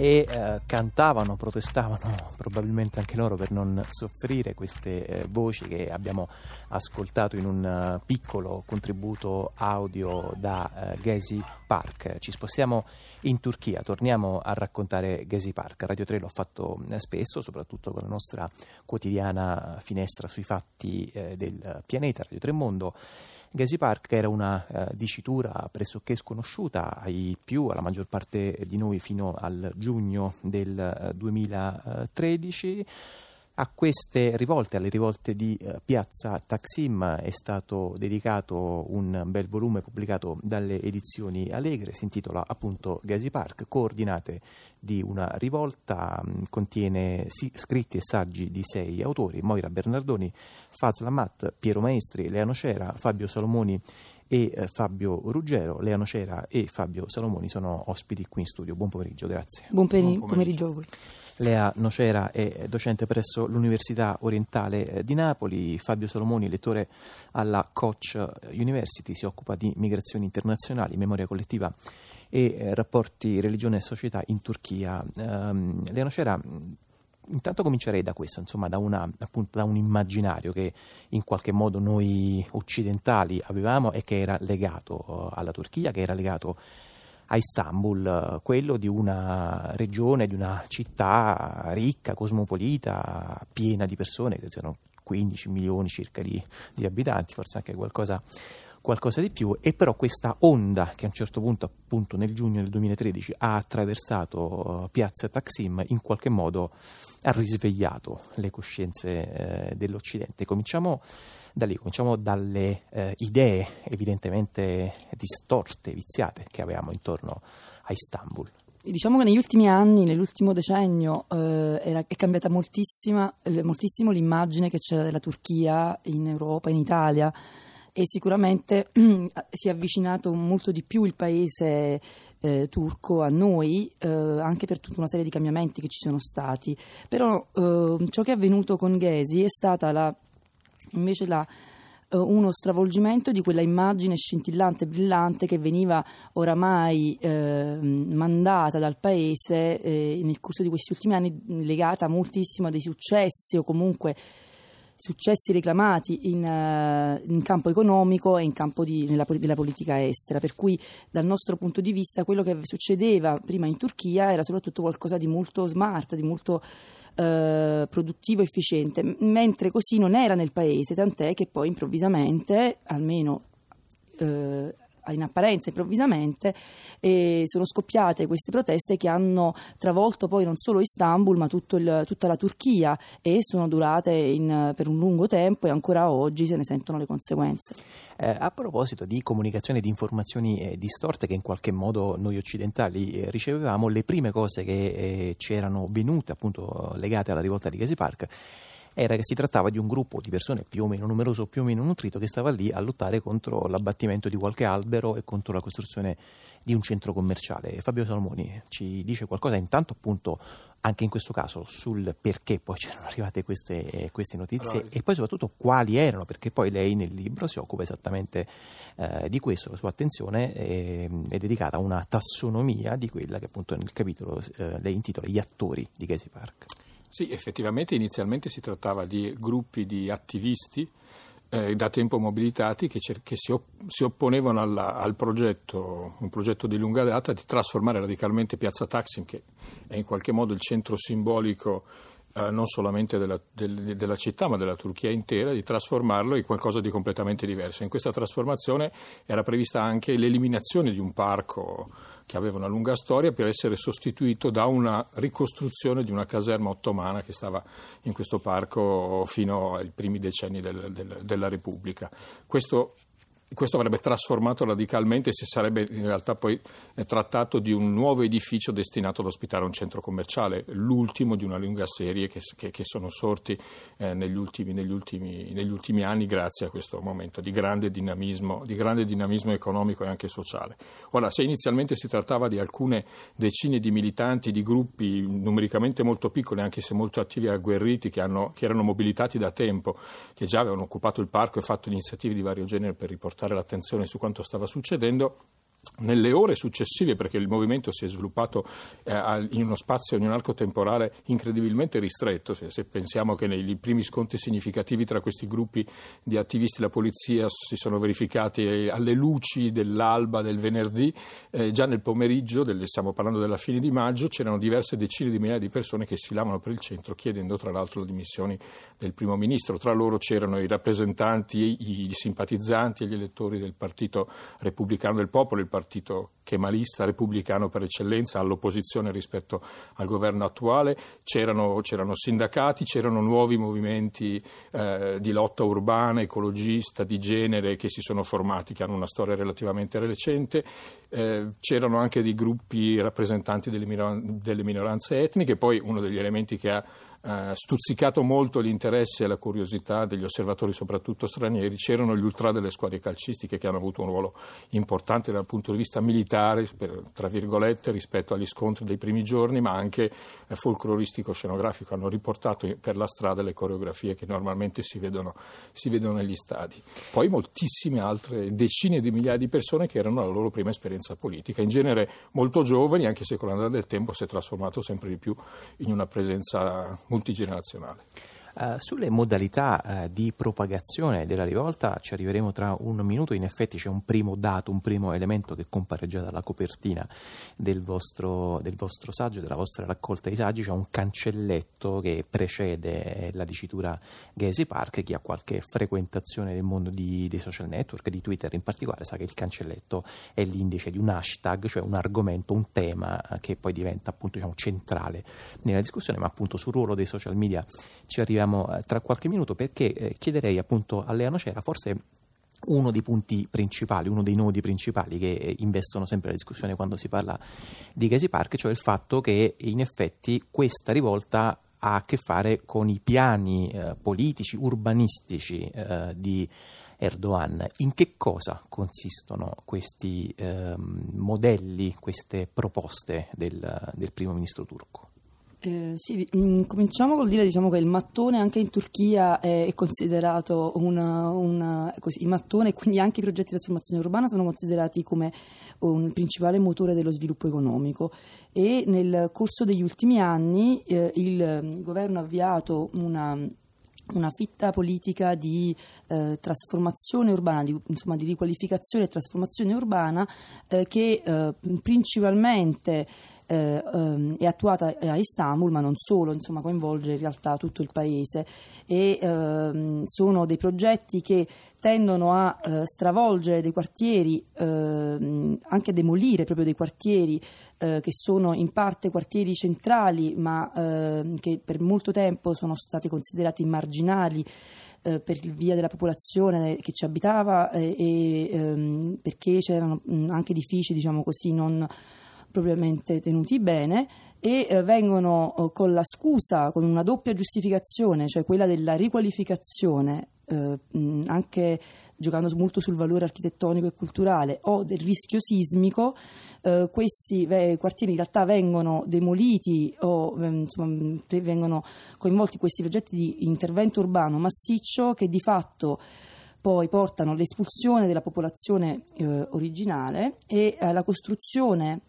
e eh, cantavano, protestavano probabilmente anche loro per non soffrire queste eh, voci che abbiamo ascoltato in un uh, piccolo contributo audio da uh, Gezi Park. Ci spostiamo in Turchia, torniamo a raccontare Gezi Park. Radio 3 l'ho fatto eh, spesso, soprattutto con la nostra quotidiana finestra sui fatti eh, del pianeta, Radio 3 Mondo. Gezi Park era una eh, dicitura pressoché sconosciuta ai più, alla maggior parte di noi fino al giugno del eh, 2013. A queste rivolte, alle rivolte di eh, Piazza Taksim, è stato dedicato un bel volume pubblicato dalle edizioni Allegre, si intitola appunto Gezi Park, coordinate di una rivolta, mh, contiene scritti e saggi di sei autori, Moira Bernardoni, Fazla Lamat, Piero Maestri, Leano Cera, Fabio Salomoni e eh, Fabio Ruggero. Leano Cera e Fabio Salomoni sono ospiti qui in studio. Buon pomeriggio, grazie. Buon, peri- Buon pomeriggio. pomeriggio a voi. Lea Nocera è docente presso l'Università Orientale eh, di Napoli, Fabio Salomoni, lettore alla Koch University, si occupa di migrazioni internazionali, memoria collettiva e eh, rapporti religione e società in Turchia. Um, Lea Nocera, intanto comincerei da questo, insomma, da, una, appunto, da un immaginario che in qualche modo noi occidentali avevamo e che era legato alla Turchia, che era legato a Istanbul, quello di una regione, di una città ricca, cosmopolita, piena di persone, che siano 15 milioni circa di, di abitanti, forse anche qualcosa, qualcosa, di più, e però questa onda che a un certo punto, appunto nel giugno del 2013, ha attraversato uh, piazza Taksim, in qualche modo ha risvegliato le coscienze eh, dell'Occidente. Cominciamo da lì, cominciamo dalle eh, idee evidentemente distorte, viziate che avevamo intorno a Istanbul. Diciamo che negli ultimi anni, nell'ultimo decennio, eh, era, è cambiata moltissimo l'immagine che c'era della Turchia in Europa, in Italia e sicuramente si è avvicinato molto di più il paese eh, turco a noi, eh, anche per tutta una serie di cambiamenti che ci sono stati. Però eh, ciò che è avvenuto con Ghesi è stata la invece la, uh, uno stravolgimento di quella immagine scintillante, brillante che veniva oramai eh, mandata dal paese eh, nel corso di questi ultimi anni, legata moltissimo a dei successi o comunque successi reclamati in, uh, in, campo economico e in campo di, nella, della politica estera, per cui dal nostro punto di vista quello che succedeva prima in Turchia era soprattutto qualcosa di molto smart, di molto uh, produttivo, efficiente, mentre così non era nel paese, tant'è che poi improvvisamente, almeno uh, in apparenza improvvisamente e sono scoppiate queste proteste che hanno travolto poi non solo Istanbul ma il, tutta la Turchia e sono durate in, per un lungo tempo e ancora oggi se ne sentono le conseguenze. Eh, a proposito di comunicazione e di informazioni eh, distorte che in qualche modo noi occidentali eh, ricevevamo, le prime cose che eh, ci erano venute appunto legate alla rivolta di Gezi Park era che si trattava di un gruppo di persone più o meno numeroso, più o meno nutrito, che stava lì a lottare contro l'abbattimento di qualche albero e contro la costruzione di un centro commerciale. Fabio Salomoni ci dice qualcosa intanto appunto anche in questo caso sul perché poi c'erano arrivate queste, queste notizie allora, e poi soprattutto quali erano, perché poi lei nel libro si occupa esattamente eh, di questo, la sua attenzione è, è, dedicata a una tassonomia di quella che appunto nel capitolo eh, lei intitola Gli attori di Gezi Park. Sì, effettivamente inizialmente si trattava di gruppi di attivisti eh, da tempo mobilitati che, cer- che si, op- si, opponevano alla- al progetto, un progetto di lunga data di trasformare radicalmente Piazza Taksim, che è in qualche modo il centro simbolico eh, non solamente della, del, della, città ma della Turchia intera, di trasformarlo in qualcosa di completamente diverso. In questa trasformazione era prevista anche l'eliminazione di un parco che aveva una lunga storia per essere sostituito da una ricostruzione di una caserma ottomana che stava in questo parco fino ai primi decenni del, del, della Repubblica. Questo questo avrebbe trasformato radicalmente, si sarebbe in realtà poi eh, trattato di un nuovo edificio destinato ad ospitare un centro commerciale, l'ultimo di una lunga serie che, che, che sono sorti eh, negli, ultimi, negli, ultimi, negli, ultimi, anni grazie a questo momento di grande, dinamismo, di grande dinamismo economico e anche sociale. Ora, se inizialmente si trattava di alcune decine di militanti, di gruppi numericamente molto piccoli, anche se molto attivi e agguerriti, che, hanno, che erano mobilitati da tempo, che già avevano occupato il parco e fatto iniziative di vario genere per riportare l'attenzione su quanto stava succedendo, nelle ore successive, perché il movimento si è sviluppato eh, in uno spazio, in un arco temporale incredibilmente ristretto, se, se, pensiamo che nei primi scontri significativi tra questi gruppi di attivisti e la polizia si sono verificati eh, alle luci dell'alba del venerdì, eh, già nel pomeriggio, del, stiamo parlando della fine di maggio, c'erano diverse decine di migliaia di persone che sfilavano per il centro chiedendo tra l'altro le dimissioni del primo ministro. Tra loro c'erano i rappresentanti, i, i simpatizzanti e gli elettori del Partito Repubblicano del Popolo, il partito kemalista, repubblicano per eccellenza, all'opposizione rispetto al governo attuale, c'erano, c'erano sindacati, c'erano nuovi movimenti eh, di lotta urbana, ecologista, di genere che si sono formati, che hanno una storia relativamente recente, eh, c'erano anche dei gruppi rappresentanti delle, delle minoranze etniche, poi uno degli elementi che ha eh, stuzzicato molto l'interesse e la curiosità degli osservatori, soprattutto stranieri, c'erano gli ultra delle squadre calcistiche che hanno avuto un ruolo importante dal punto di vista militare, per, tra virgolette, rispetto agli scontri dei primi giorni, ma anche eh, folcloristico-scenografico. Hanno riportato per la strada le coreografie che normalmente si vedono, si vedono negli stadi. Poi moltissime altre, decine di migliaia di persone che erano la loro prima esperienza politica, in genere molto giovani, anche se con l'andare del tempo si è trasformato sempre di più in una presenza multigenerazionale. Uh, sulle modalità uh, di propagazione della rivolta ci arriveremo tra un minuto, in effetti c'è un primo dato, un primo elemento che compare già dalla copertina del vostro, del vostro saggio, della vostra raccolta di saggi, c'è un cancelletto che precede la dicitura Gezi Park, chi ha qualche frequentazione del mondo di, dei social network, di Twitter in particolare, sa che il cancelletto è l'indice di un hashtag, cioè un argomento, un tema che poi diventa appunto diciamo, centrale nella discussione, ma appunto sul ruolo dei social media ci arriviamo parleremo eh, tra qualche minuto perché eh, chiederei appunto a Lea Nocera forse uno dei punti principali, uno dei nodi principali che eh, investono sempre la discussione quando si parla di Gezi Park, cioè il fatto che in effetti questa rivolta ha a che fare con i piani eh, politici, urbanistici eh, di Erdogan. In che cosa consistono questi eh, modelli, queste proposte del, del primo ministro turco? Eh, sì, mm, cominciamo col dire diciamo, che il mattone anche in Turchia è considerato una, una, così, il mattone quindi anche i progetti di trasformazione urbana sono considerati come un principale motore dello sviluppo economico. E nel corso degli ultimi anni eh, il, il governo ha avviato una una fitta politica di eh, trasformazione urbana, di, insomma, di riqualificazione e trasformazione urbana eh, che eh, principalmente eh, ehm, è attuata a Istanbul, ma non solo, insomma, coinvolge in realtà tutto il paese. E ehm, sono dei progetti che tendono a eh, stravolgere dei quartieri, ehm, anche a demolire proprio dei quartieri eh, che sono in parte quartieri centrali, ma ehm, che per molto tempo sono stati considerati marginali eh, per via della popolazione che ci abitava eh, e ehm, perché c'erano anche edifici, diciamo così, non propriamente tenuti bene e eh, vengono eh, con la scusa, con una doppia giustificazione, cioè quella della riqualificazione, eh, anche giocando molto sul valore architettonico e culturale, o del rischio sismico, eh, questi eh, quartieri in realtà vengono demoliti o insomma, vengono coinvolti questi progetti di intervento urbano massiccio che di fatto poi portano all'espulsione della popolazione eh, originale e alla costruzione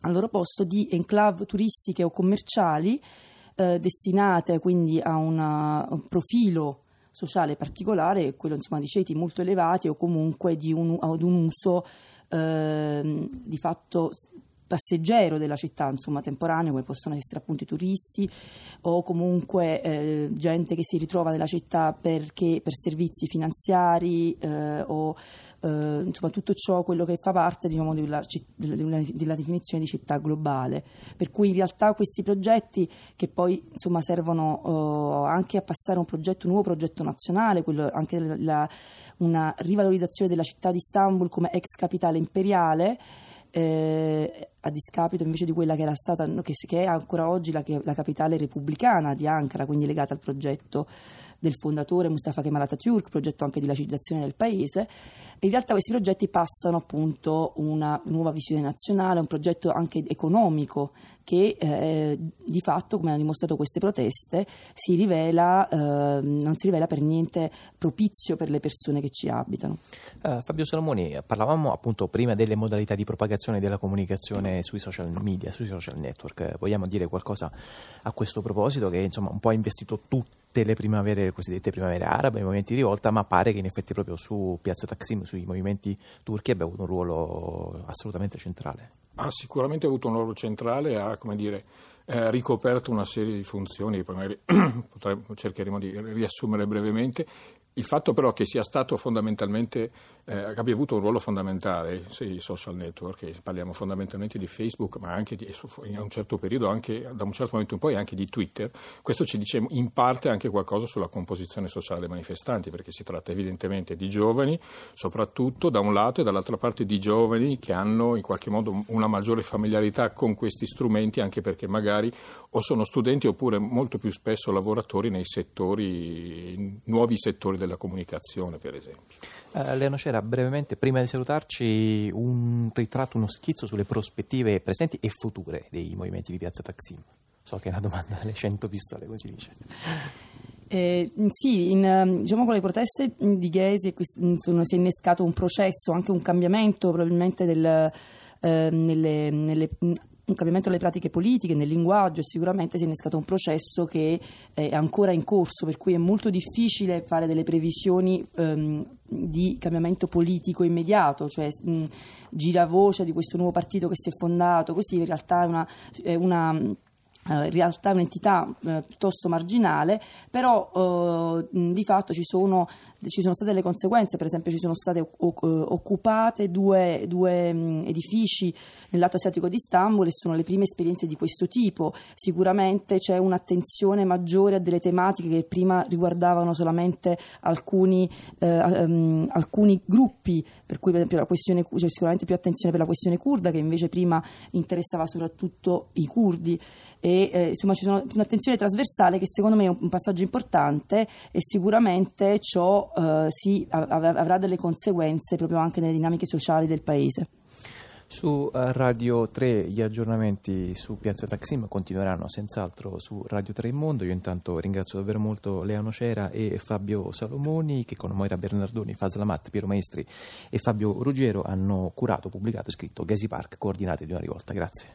al loro posto di enclave turistiche o commerciali eh, destinate quindi a una, un profilo sociale particolare, quello insomma, di ceti molto elevati o comunque di un, ad un uso eh, di fatto passeggero della città, insomma temporaneo, come possono essere appunto i turisti o comunque eh, gente che si ritrova nella città perché, per servizi finanziari eh, o eh, insomma tutto ciò quello che fa parte diciamo, della, della, della, definizione di città globale. Per cui in realtà questi progetti che poi insomma, servono eh, anche a passare un, progetto, un nuovo progetto nazionale, quello, anche la, una rivalorizzazione della città di Istanbul come ex capitale imperiale, eh, a discapito invece di quella che era stata, che, che è ancora oggi la, la, capitale repubblicana di Ankara, quindi legata al progetto del fondatore Mustafa Kemal Atatürk, progetto anche di lacizzazione del paese. In realtà questi progetti passano appunto una nuova visione nazionale, un progetto anche economico che eh, di fatto, come hanno dimostrato queste proteste, si rivela, eh, non si rivela per niente propizio per le persone che ci abitano. Uh, Fabio Salomoni, parlavamo appunto prima delle modalità di propagazione della comunicazione sui social media, sui social network. Vogliamo dire qualcosa a questo proposito che insomma un po' ha investito tutte le primavere, le cosiddette primavere arabe, i movimenti di rivolta, ma pare che in effetti proprio su Piazza Taksim, sui movimenti turchi abbia avuto un ruolo assolutamente centrale ha sicuramente avuto un ruolo centrale, ha dire, eh, ricoperto una serie di funzioni poi magari cercheremo di riassumere brevemente il fatto però che sia stato fondamentalmente, eh, abbia avuto un ruolo fondamentale, sì, social network, parliamo fondamentalmente di Facebook, ma anche di, in un certo periodo, anche, da un certo momento in poi anche di Twitter, questo ci dice in parte anche qualcosa sulla composizione sociale dei manifestanti, perché si tratta evidentemente di giovani, soprattutto da un lato e dall'altra parte di giovani che hanno in qualche modo una maggiore familiarità con questi strumenti, anche perché magari o sono studenti oppure molto più spesso lavoratori nei settori, nuovi settori della comunicazione, per esempio. Uh, Leano Cera, brevemente, prima di salutarci, un ritratto, uno schizzo sulle prospettive presenti e future dei movimenti di Piazza Taksim. So che è una domanda alle 100 pistole, così dice. Eh, sì, in, ehm, diciamo con le proteste di Ghesi sono, si è innescato un processo, anche un cambiamento probabilmente del, eh, nelle, nelle un cambiamento delle pratiche politiche, nel linguaggio e sicuramente si è innescato un processo che è ancora in corso, per cui è molto difficile fare delle previsioni um, di cambiamento politico immediato, cioè mh, gira voce di questo nuovo partito che si è fondato, così in realtà è una, è una in realtà un'entità uh, piuttosto marginale, però uh, di fatto ci sono ci sono state delle conseguenze, per esempio ci sono state occupate due, due edifici nel lato asiatico di Istanbul e sono le prime esperienze di questo tipo. Sicuramente c'è un'attenzione maggiore a delle tematiche che prima riguardavano solamente alcuni, eh, um, alcuni gruppi, per cui per esempio la questione, c'è sicuramente più attenzione per la questione kurda che invece prima interessava soprattutto i kurdi e eh, insomma sono un'attenzione trasversale che secondo me è un passaggio importante e sicuramente ciò eh, si, avrà delle conseguenze proprio anche nelle dinamiche sociali del paese. Su eh, Radio 3 gli aggiornamenti su Piazza Taksim continueranno senz'altro su Radio 3 Mondo. Io intanto ringrazio davvero molto Lea Nocera e Fabio Salomoni che con Moira Bernardoni, Fazla Matt, Piero Maestri e Fabio Ruggero hanno curato, pubblicato e scritto Gezi Park, coordinate di una rivolta. Grazie.